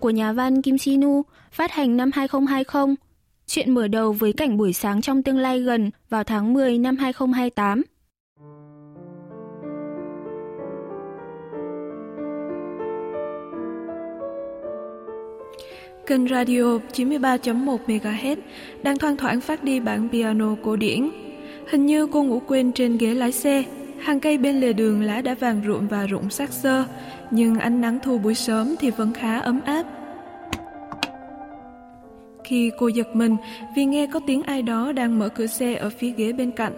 của nhà văn Kim Sinu phát hành năm 2020. Chuyện mở đầu với cảnh buổi sáng trong tương lai gần vào tháng 10 năm 2028. Kênh radio 93.1 MHz đang thoang thoảng phát đi bản piano cổ điển. Hình như cô ngủ quên trên ghế lái xe. Hàng cây bên lề đường lá đã vàng rụm và rụng sắc sơ, nhưng ánh nắng thu buổi sớm thì vẫn khá ấm áp. Khi cô giật mình vì nghe có tiếng ai đó đang mở cửa xe ở phía ghế bên cạnh,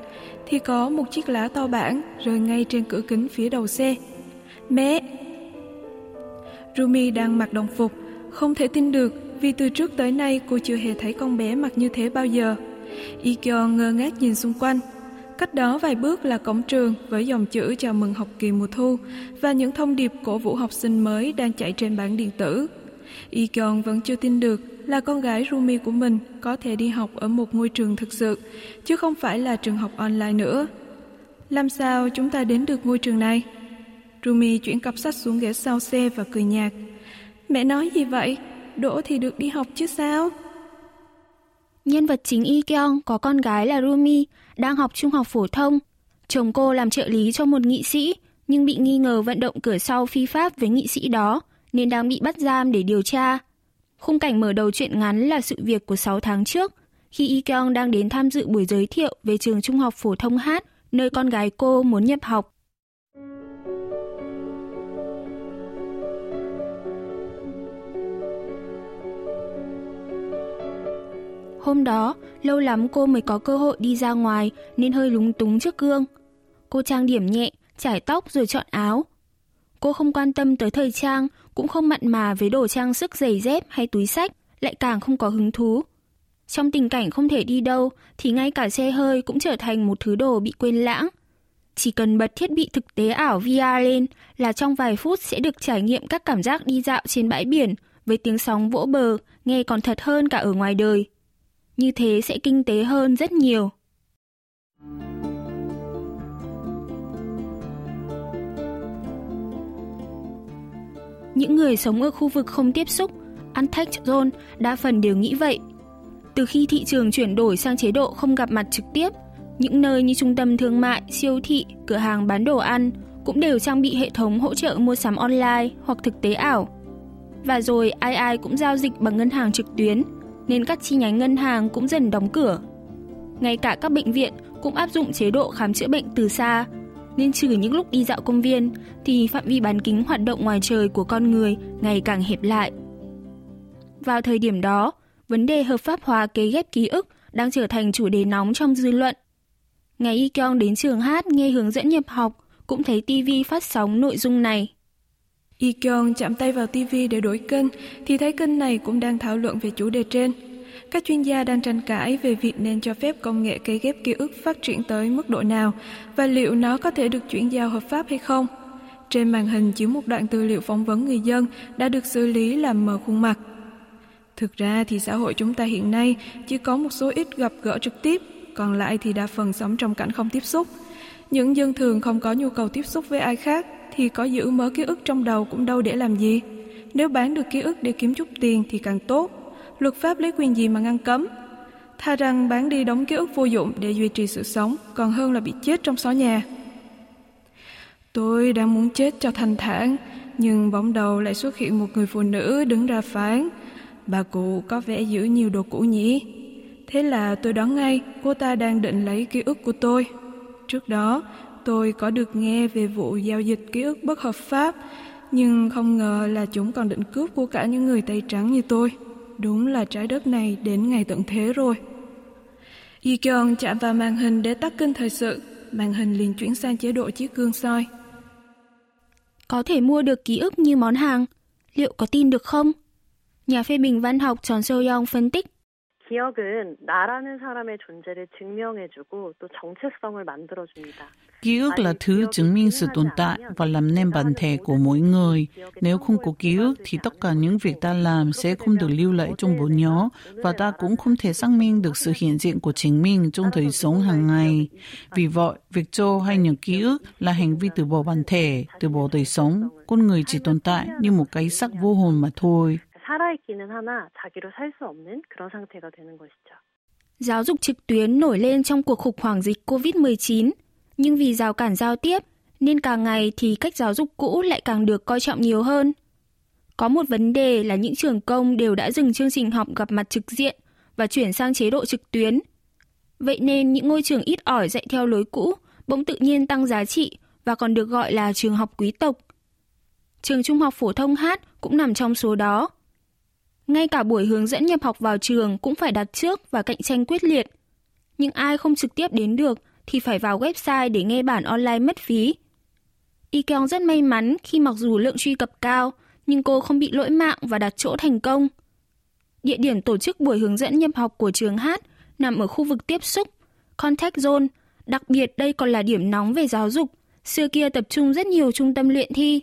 thì có một chiếc lá to bản rơi ngay trên cửa kính phía đầu xe. Mẹ! Rumi đang mặc đồng phục, không thể tin được vì từ trước tới nay cô chưa hề thấy con bé mặc như thế bao giờ. Ikyo ngơ ngác nhìn xung quanh. Cách đó vài bước là cổng trường với dòng chữ chào mừng học kỳ mùa thu và những thông điệp cổ vũ học sinh mới đang chạy trên bảng điện tử. Ikyon vẫn chưa tin được là con gái Rumi của mình có thể đi học ở một ngôi trường thực sự, chứ không phải là trường học online nữa. Làm sao chúng ta đến được ngôi trường này? Rumi chuyển cặp sách xuống ghế sau xe và cười nhạt. Mẹ nói gì vậy? Đỗ thì được đi học chứ sao? Nhân vật chính Y Kyung có con gái là Rumi, đang học trung học phổ thông. Chồng cô làm trợ lý cho một nghị sĩ, nhưng bị nghi ngờ vận động cửa sau phi pháp với nghị sĩ đó, nên đang bị bắt giam để điều tra. Khung cảnh mở đầu chuyện ngắn là sự việc của 6 tháng trước, khi Y Kyung đang đến tham dự buổi giới thiệu về trường trung học phổ thông hát, nơi con gái cô muốn nhập học. Hôm đó, lâu lắm cô mới có cơ hội đi ra ngoài nên hơi lúng túng trước gương. Cô trang điểm nhẹ, chải tóc rồi chọn áo. Cô không quan tâm tới thời trang, cũng không mặn mà với đồ trang sức giày dép hay túi sách, lại càng không có hứng thú. Trong tình cảnh không thể đi đâu thì ngay cả xe hơi cũng trở thành một thứ đồ bị quên lãng. Chỉ cần bật thiết bị thực tế ảo VR lên là trong vài phút sẽ được trải nghiệm các cảm giác đi dạo trên bãi biển với tiếng sóng vỗ bờ, nghe còn thật hơn cả ở ngoài đời như thế sẽ kinh tế hơn rất nhiều. Những người sống ở khu vực không tiếp xúc, untouched zone, đa phần đều nghĩ vậy. Từ khi thị trường chuyển đổi sang chế độ không gặp mặt trực tiếp, những nơi như trung tâm thương mại, siêu thị, cửa hàng bán đồ ăn cũng đều trang bị hệ thống hỗ trợ mua sắm online hoặc thực tế ảo. Và rồi ai ai cũng giao dịch bằng ngân hàng trực tuyến – nên các chi nhánh ngân hàng cũng dần đóng cửa. Ngay cả các bệnh viện cũng áp dụng chế độ khám chữa bệnh từ xa, nên trừ những lúc đi dạo công viên thì phạm vi bán kính hoạt động ngoài trời của con người ngày càng hẹp lại. Vào thời điểm đó, vấn đề hợp pháp hóa kế ghép ký ức đang trở thành chủ đề nóng trong dư luận. Ngày Y Kyung đến trường hát nghe hướng dẫn nhập học, cũng thấy TV phát sóng nội dung này. Y Kyung chạm tay vào TV để đổi kênh thì thấy kênh này cũng đang thảo luận về chủ đề trên. Các chuyên gia đang tranh cãi về việc nên cho phép công nghệ cấy ghép ký ức phát triển tới mức độ nào và liệu nó có thể được chuyển giao hợp pháp hay không. Trên màn hình chiếu một đoạn tư liệu phỏng vấn người dân đã được xử lý làm mờ khuôn mặt. Thực ra thì xã hội chúng ta hiện nay chỉ có một số ít gặp gỡ trực tiếp, còn lại thì đa phần sống trong cảnh không tiếp xúc. Những dân thường không có nhu cầu tiếp xúc với ai khác thì có giữ mớ ký ức trong đầu cũng đâu để làm gì. Nếu bán được ký ức để kiếm chút tiền thì càng tốt. Luật pháp lấy quyền gì mà ngăn cấm? Tha rằng bán đi đóng ký ức vô dụng để duy trì sự sống còn hơn là bị chết trong xó nhà. Tôi đang muốn chết cho thanh thản, nhưng bỗng đầu lại xuất hiện một người phụ nữ đứng ra phán. Bà cụ có vẻ giữ nhiều đồ cũ nhỉ? Thế là tôi đoán ngay cô ta đang định lấy ký ức của tôi. Trước đó, Tôi có được nghe về vụ giao dịch ký ức bất hợp pháp, nhưng không ngờ là chúng còn định cướp của cả những người tay trắng như tôi. Đúng là trái đất này đến ngày tận thế rồi. Yi Kyung chạm vào màn hình để tắt kênh thời sự, màn hình liền chuyển sang chế độ chiếc gương soi. Có thể mua được ký ức như món hàng, liệu có tin được không? Nhà phê bình văn học Chon Seo Yong phân tích 기억은 나라는 사람의 존재를 증명해주고 또 정체성을 만들어줍니다. Ký ức là thứ chứng minh sự tồn tại và làm nên bản thể của mỗi người. Nếu không có ký ức thì tất cả những việc ta làm sẽ không được lưu lại trong bộ nhớ và ta cũng không thể xác minh được sự hiện diện của chính mình trong đời sống hàng ngày. Vì vậy, việc cho hay nhớ ký ức là hành vi từ bỏ bản thể, từ bỏ đời sống. Con người chỉ tồn tại như một cái xác vô hồn mà thôi. 살아있기는 하나 자기로 살 수 없는 그런 상태가 되는 것이죠. Giáo dục trực tuyến nổi lên trong cuộc khủng hoảng dịch COVID-19, nhưng vì rào cản giao tiếp nên càng ngày thì cách giáo dục cũ lại càng được coi trọng nhiều hơn. Có một vấn đề là những trường công đều đã dừng chương trình học gặp mặt trực diện và chuyển sang chế độ trực tuyến. Vậy nên những ngôi trường ít ỏi dạy theo lối cũ bỗng tự nhiên tăng giá trị và còn được gọi là trường học quý tộc. Trường Trung học phổ thông Hát cũng nằm trong số đó. Ngay cả buổi hướng dẫn nhập học vào trường cũng phải đặt trước và cạnh tranh quyết liệt. Nhưng ai không trực tiếp đến được thì phải vào website để nghe bản online mất phí. Ikeong rất may mắn khi mặc dù lượng truy cập cao, nhưng cô không bị lỗi mạng và đặt chỗ thành công. Địa điểm tổ chức buổi hướng dẫn nhập học của trường hát nằm ở khu vực tiếp xúc, Contact Zone, đặc biệt đây còn là điểm nóng về giáo dục, xưa kia tập trung rất nhiều trung tâm luyện thi.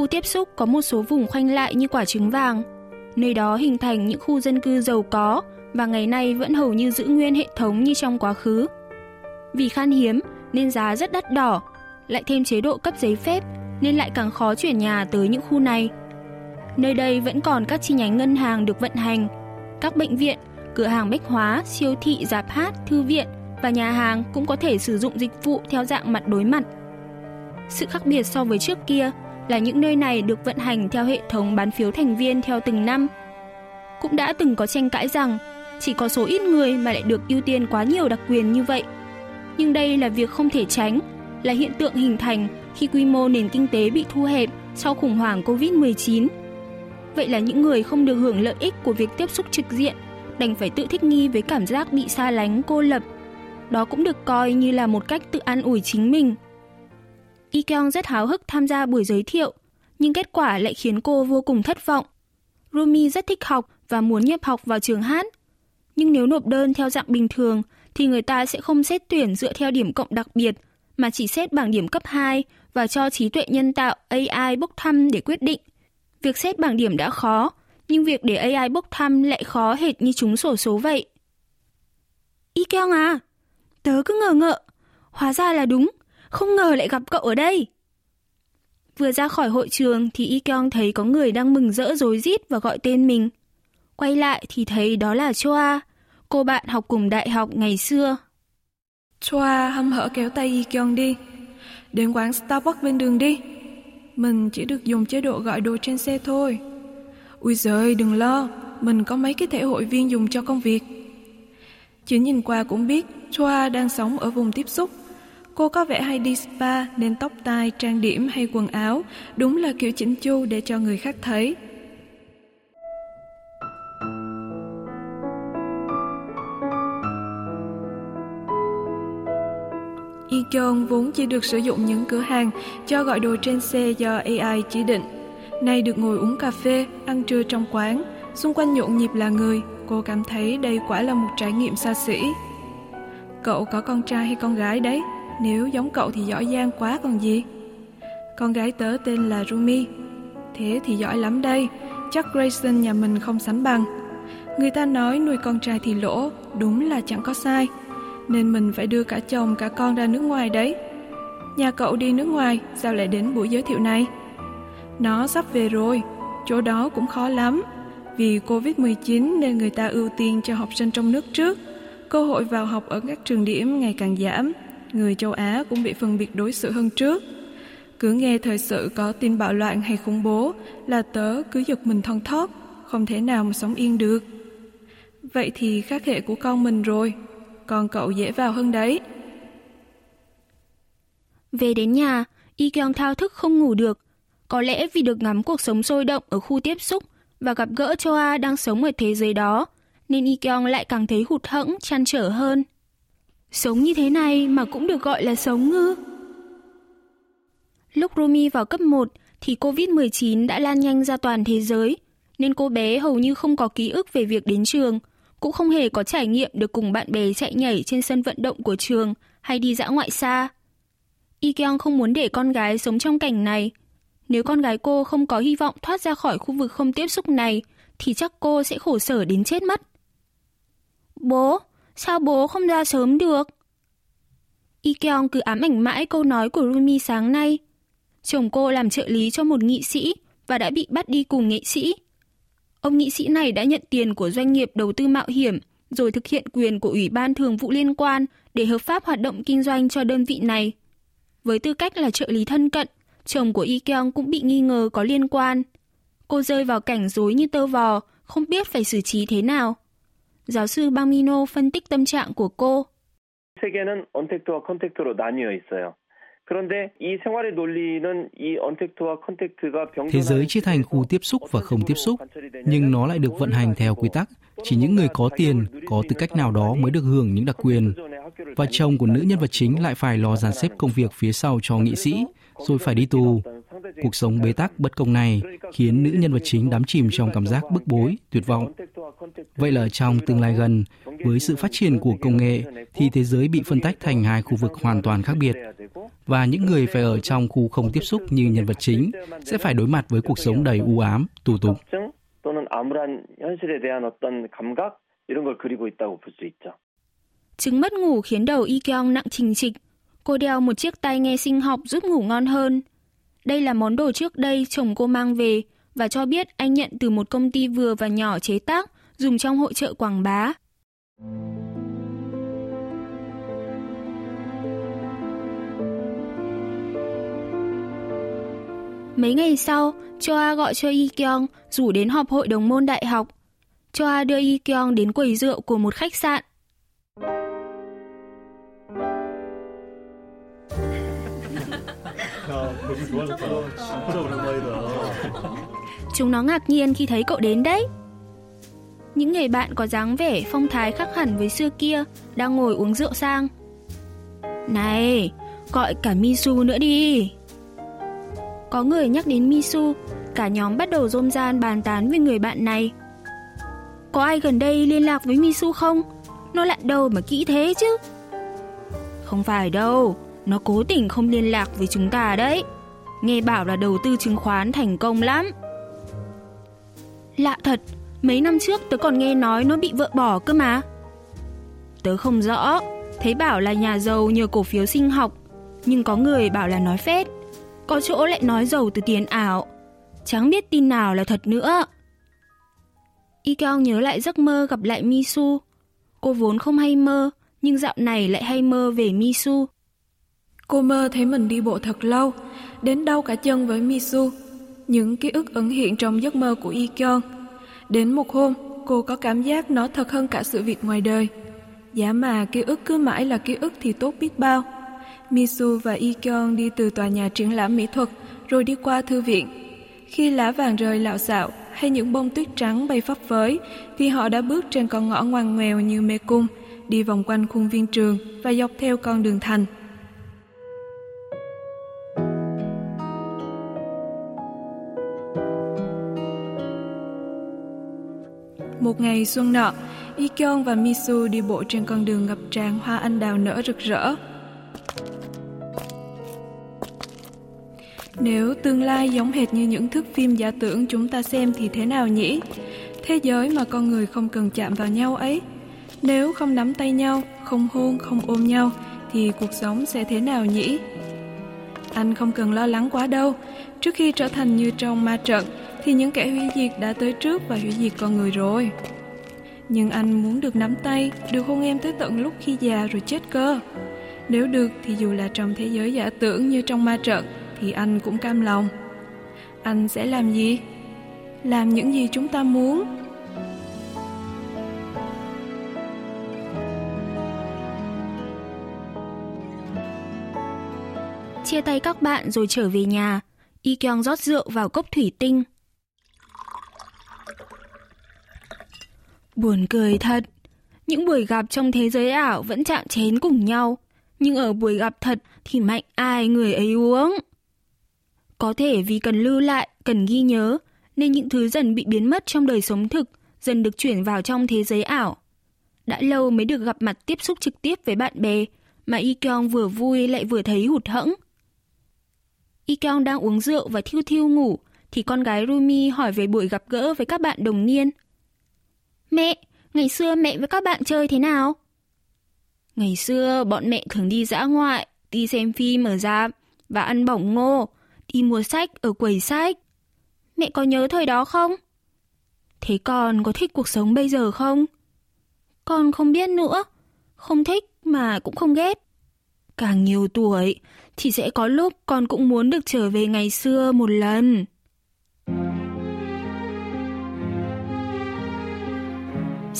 Khu tiếp xúc có một số vùng khoanh lại như quả trứng vàng. Nơi đó hình thành những khu dân cư giàu có và ngày nay vẫn hầu như giữ nguyên hệ thống như trong quá khứ. Vì khan hiếm nên giá rất đắt đỏ, lại thêm chế độ cấp giấy phép nên lại càng khó chuyển nhà tới những khu này. Nơi đây vẫn còn các chi nhánh ngân hàng được vận hành, các bệnh viện, cửa hàng bách hóa, siêu thị, dạp hát, thư viện và nhà hàng cũng có thể sử dụng dịch vụ theo dạng mặt đối mặt. Sự khác biệt so với trước kia là những nơi này được vận hành theo hệ thống bán phiếu thành viên theo từng năm. Cũng đã từng có tranh cãi rằng chỉ có số ít người mà lại được ưu tiên quá nhiều đặc quyền như vậy. Nhưng đây là việc không thể tránh, là hiện tượng hình thành khi quy mô nền kinh tế bị thu hẹp sau khủng hoảng Covid-19. Vậy là những người không được hưởng lợi ích của việc tiếp xúc trực diện đành phải tự thích nghi với cảm giác bị xa lánh, cô lập. Đó cũng được coi như là một cách tự an ủi chính mình Ikeon rất háo hức tham gia buổi giới thiệu, nhưng kết quả lại khiến cô vô cùng thất vọng. Rumi rất thích học và muốn nhập học vào trường hát. Nhưng nếu nộp đơn theo dạng bình thường thì người ta sẽ không xét tuyển dựa theo điểm cộng đặc biệt mà chỉ xét bảng điểm cấp 2 và cho trí tuệ nhân tạo AI bốc thăm để quyết định. Việc xét bảng điểm đã khó, nhưng việc để AI bốc thăm lại khó hệt như chúng sổ số vậy. Ikeong à, tớ cứ ngờ ngợ, hóa ra là đúng, không ngờ lại gặp cậu ở đây. Vừa ra khỏi hội trường thì Y Kyung thấy có người đang mừng rỡ rối rít và gọi tên mình. Quay lại thì thấy đó là Choa, cô bạn học cùng đại học ngày xưa. Choa hâm hở kéo tay Y Kyung đi. Đến quán Starbucks bên đường đi. Mình chỉ được dùng chế độ gọi đồ trên xe thôi. Ui giời, đừng lo, mình có mấy cái thẻ hội viên dùng cho công việc. Chỉ nhìn qua cũng biết Choa đang sống ở vùng tiếp xúc Cô có vẻ hay đi spa nên tóc tai, trang điểm hay quần áo đúng là kiểu chỉnh chu để cho người khác thấy. Ikon vốn chỉ được sử dụng những cửa hàng cho gọi đồ trên xe do AI chỉ định. Nay được ngồi uống cà phê, ăn trưa trong quán, xung quanh nhộn nhịp là người, cô cảm thấy đây quả là một trải nghiệm xa xỉ. Cậu có con trai hay con gái đấy? Nếu giống cậu thì giỏi giang quá còn gì. Con gái tớ tên là Rumi. Thế thì giỏi lắm đây. Chắc Grayson nhà mình không sánh bằng. Người ta nói nuôi con trai thì lỗ, Đúng là chẳng có sai. Nên mình phải đưa cả chồng, cả con ra nước ngoài đấy. Nhà cậu đi nước ngoài, Sao lại đến buổi giới thiệu này? Nó sắp về rồi, Chỗ đó cũng khó lắm. Vì Covid-19 nên người ta ưu tiên cho học sinh trong nước trước. Cơ hội vào học ở các trường điểm ngày càng giảm người châu Á cũng bị phân biệt đối xử hơn trước. Cứ nghe thời sự có tin bạo loạn hay khủng bố là tớ cứ giật mình thon thót, không thể nào mà sống yên được. Vậy thì khác hệ của con mình rồi, con cậu dễ vào hơn đấy. Về đến nhà, Y Kyung thao thức không ngủ được. Có lẽ vì được ngắm cuộc sống sôi động ở khu tiếp xúc và gặp gỡ Choa đang sống ở thế giới đó, nên Y Kyung lại càng thấy hụt hẫng, chăn trở hơn. Sống như thế này mà cũng được gọi là sống ngư. Lúc Rumi vào cấp 1 thì Covid-19 đã lan nhanh ra toàn thế giới, nên cô bé hầu như không có ký ức về việc đến trường, cũng không hề có trải nghiệm được cùng bạn bè chạy nhảy trên sân vận động của trường hay đi dã ngoại xa. Ikeong không muốn để con gái sống trong cảnh này. Nếu con gái cô không có hy vọng thoát ra khỏi khu vực không tiếp xúc này, thì chắc cô sẽ khổ sở đến chết mất. Bố, sao bố không ra sớm được? Ikeong cứ ám ảnh mãi câu nói của Rumi sáng nay. Chồng cô làm trợ lý cho một nghị sĩ và đã bị bắt đi cùng nghệ sĩ. Ông nghị sĩ này đã nhận tiền của doanh nghiệp đầu tư mạo hiểm rồi thực hiện quyền của Ủy ban Thường vụ liên quan để hợp pháp hoạt động kinh doanh cho đơn vị này. Với tư cách là trợ lý thân cận, chồng của Ikeong cũng bị nghi ngờ có liên quan. Cô rơi vào cảnh rối như tơ vò, không biết phải xử trí thế nào. Giáo sư Bamino phân tích tâm trạng của cô. 세계는 언택트와 컨택트로 나뉘어 있어요. Thế giới chia thành khu tiếp xúc và không tiếp xúc, nhưng nó lại được vận hành theo quy tắc. Chỉ những người có tiền, có tư cách nào đó mới được hưởng những đặc quyền. Và chồng của nữ nhân vật chính lại phải lo dàn xếp công việc phía sau cho nghị sĩ, rồi phải đi tù. Cuộc sống bế tắc bất công này khiến nữ nhân vật chính đắm chìm trong cảm giác bức bối, tuyệt vọng. Vậy là trong tương lai gần, với sự phát triển của công nghệ thì thế giới bị phân tách thành hai khu vực hoàn toàn khác biệt. Và những người phải ở trong khu không tiếp xúc như nhân vật chính sẽ phải đối mặt với cuộc sống đầy u ám, tù tục. Chứng mất ngủ khiến đầu Y Kyung nặng trình trịch. Cô đeo một chiếc tai nghe sinh học giúp ngủ ngon hơn. Đây là món đồ trước đây chồng cô mang về và cho biết anh nhận từ một công ty vừa và nhỏ chế tác dùng trong hội trợ quảng bá. Mấy ngày sau, Choa gọi cho Yi Kyung rủ đến họp hội đồng môn đại học. Choa đưa Yi Kyung đến quầy rượu của một khách sạn. Chúng nó ngạc nhiên khi thấy cậu đến đấy. Những người bạn có dáng vẻ phong thái khác hẳn với xưa kia đang ngồi uống rượu sang. Này, gọi cả Misu nữa đi. Có người nhắc đến Misu, cả nhóm bắt đầu rôm ran bàn tán với người bạn này. Có ai gần đây liên lạc với Misu không? Nó lặn đâu mà kỹ thế chứ? Không phải đâu, nó cố tình không liên lạc với chúng ta đấy. Nghe bảo là đầu tư chứng khoán thành công lắm. Lạ thật, mấy năm trước tớ còn nghe nói nó bị vợ bỏ cơ mà. Tớ không rõ, thấy bảo là nhà giàu nhờ cổ phiếu sinh học, nhưng có người bảo là nói phét, có chỗ lại nói giàu từ tiền ảo. Chẳng biết tin nào là thật nữa. Ikeo nhớ lại giấc mơ gặp lại Misu. Cô vốn không hay mơ, nhưng dạo này lại hay mơ về Misu. Cô mơ thấy mình đi bộ thật lâu, đến đau cả chân với Misu. Những ký ức ẩn hiện trong giấc mơ của Ikyon. Đến một hôm, cô có cảm giác nó thật hơn cả sự việc ngoài đời. Giá mà ký ức cứ mãi là ký ức thì tốt biết bao. Misu và Ikyon đi từ tòa nhà triển lãm mỹ thuật rồi đi qua thư viện. Khi lá vàng rơi lạo xạo hay những bông tuyết trắng bay phấp phới thì họ đã bước trên con ngõ ngoằn ngoèo như mê cung, đi vòng quanh khuôn viên trường và dọc theo con đường thành. Một ngày xuân nọ, Ikyon và Misu đi bộ trên con đường ngập tràn hoa anh đào nở rực rỡ. Nếu tương lai giống hệt như những thước phim giả tưởng chúng ta xem thì thế nào nhỉ? Thế giới mà con người không cần chạm vào nhau ấy. Nếu không nắm tay nhau, không hôn, không ôm nhau, thì cuộc sống sẽ thế nào nhỉ? Anh không cần lo lắng quá đâu. Trước khi trở thành như trong ma trận, thì những kẻ hủy diệt đã tới trước và hủy diệt con người rồi. Nhưng anh muốn được nắm tay, được hôn em tới tận lúc khi già rồi chết cơ. Nếu được thì dù là trong thế giới giả tưởng như trong ma trận thì anh cũng cam lòng. Anh sẽ làm gì? Làm những gì chúng ta muốn. Chia tay các bạn rồi trở về nhà, Y Kyung rót rượu vào cốc thủy tinh. Buồn cười thật, Những buổi gặp trong thế giới ảo vẫn chạm chén cùng nhau, nhưng ở buổi gặp thật thì mạnh ai người ấy uống. Có thể vì cần lưu lại, cần ghi nhớ, nên những thứ dần bị biến mất trong đời sống thực, dần được chuyển vào trong thế giới ảo. Đã lâu mới được gặp mặt tiếp xúc trực tiếp với bạn bè, mà Ikeong vừa vui lại vừa thấy hụt hẫng. Ikeong đang uống rượu và thiêu thiêu ngủ, thì con gái Rumi hỏi về buổi gặp gỡ với các bạn đồng niên. Mẹ, ngày xưa mẹ với các bạn chơi thế nào? Ngày xưa bọn mẹ thường đi dã ngoại, đi xem phim ở rạp và ăn bỏng ngô, đi mua sách ở quầy sách. Mẹ có nhớ thời đó không? Thế con có thích cuộc sống bây giờ không? Con không biết nữa, không thích mà cũng không ghét. Càng nhiều tuổi thì sẽ có lúc con cũng muốn được trở về ngày xưa một lần.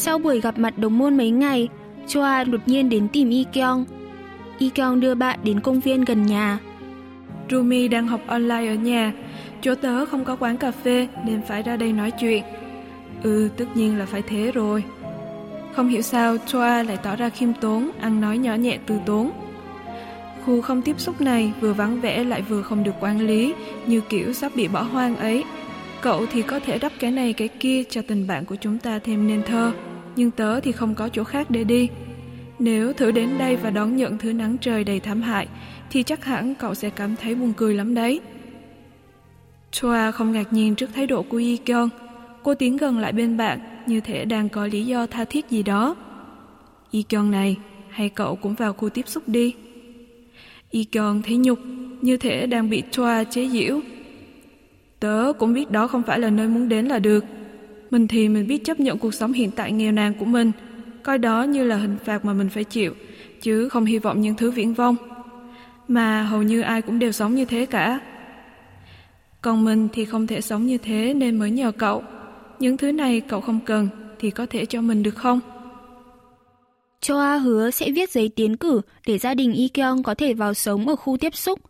Sau buổi gặp mặt đồng môn mấy ngày, Choa đột nhiên đến tìm Y Kyung. Y Kyung đưa bạn đến công viên gần nhà. Rumi đang học online ở nhà, chỗ tớ không có quán cà phê nên phải ra đây nói chuyện. Ừ, tất nhiên là phải thế rồi. Không hiểu sao Choa lại tỏ ra khiêm tốn, ăn nói nhỏ nhẹ từ tốn. Khu không tiếp xúc này vừa vắng vẻ lại vừa không được quản lý, như kiểu sắp bị bỏ hoang ấy. Cậu thì có thể đắp cái này cái kia cho tình bạn của chúng ta thêm nên thơ, nhưng tớ thì không có chỗ khác để đi. Nếu thử đến đây và đón nhận thứ nắng trời đầy thảm hại, thì chắc hẳn cậu sẽ cảm thấy buồn cười lắm đấy. Choa không ngạc nhiên trước thái độ của Yi Kyung. Cô tiến gần lại bên bạn như thể đang có lý do tha thiết gì đó. Yi Kyung này, hay cậu cũng vào khu tiếp xúc đi. Yi Kyung thấy nhục, như thể đang bị Choa chế giễu. Tớ cũng biết đó không phải là nơi muốn đến là được. Mình thì mình biết chấp nhận cuộc sống hiện tại nghèo nàn của mình, coi đó như là hình phạt mà mình phải chịu, chứ không hy vọng những thứ viễn vông. Mà hầu như ai cũng đều sống như thế cả. Còn mình thì không thể sống như thế nên mới nhờ cậu. Những thứ này cậu không cần thì có thể cho mình được không? Choa hứa sẽ viết giấy tiến cử để gia đình Y Kyung có thể vào sống ở khu tiếp xúc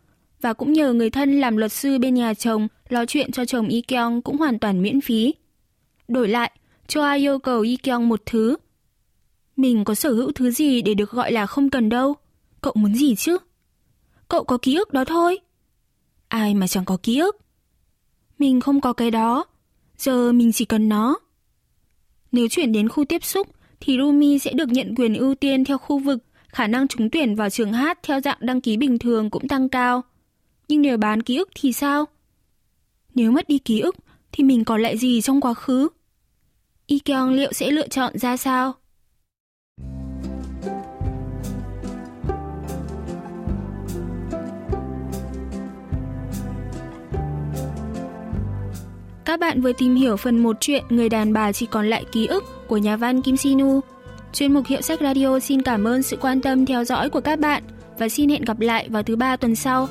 và cũng nhờ người thân làm luật sư bên nhà chồng lo chuyện cho chồng Y Kyung cũng hoàn toàn miễn phí. Đổi lại, Choa yêu cầu Y Kyung một thứ. Mình có sở hữu thứ gì để được gọi là không cần đâu. Cậu muốn gì chứ? Cậu có ký ức đó thôi. Ai mà chẳng có ký ức. Mình không có cái đó. Giờ mình chỉ cần nó. Nếu chuyển đến khu tiếp xúc, thì Rumi sẽ được nhận quyền ưu tiên theo khu vực, khả năng trúng tuyển vào trường hát theo dạng đăng ký bình thường cũng tăng cao. Nhưng nếu bán ký ức thì sao? Nếu mất đi ký ức, thì mình còn lại gì trong quá khứ? Ikeong liệu sẽ lựa chọn ra sao? Các bạn vừa tìm hiểu phần 1 chuyện Người đàn bà chỉ còn lại ký ức của nhà văn Kim Sinu. Chuyên mục Hiệu sách Radio xin cảm ơn sự quan tâm theo dõi của các bạn và xin hẹn gặp lại vào thứ ba tuần sau.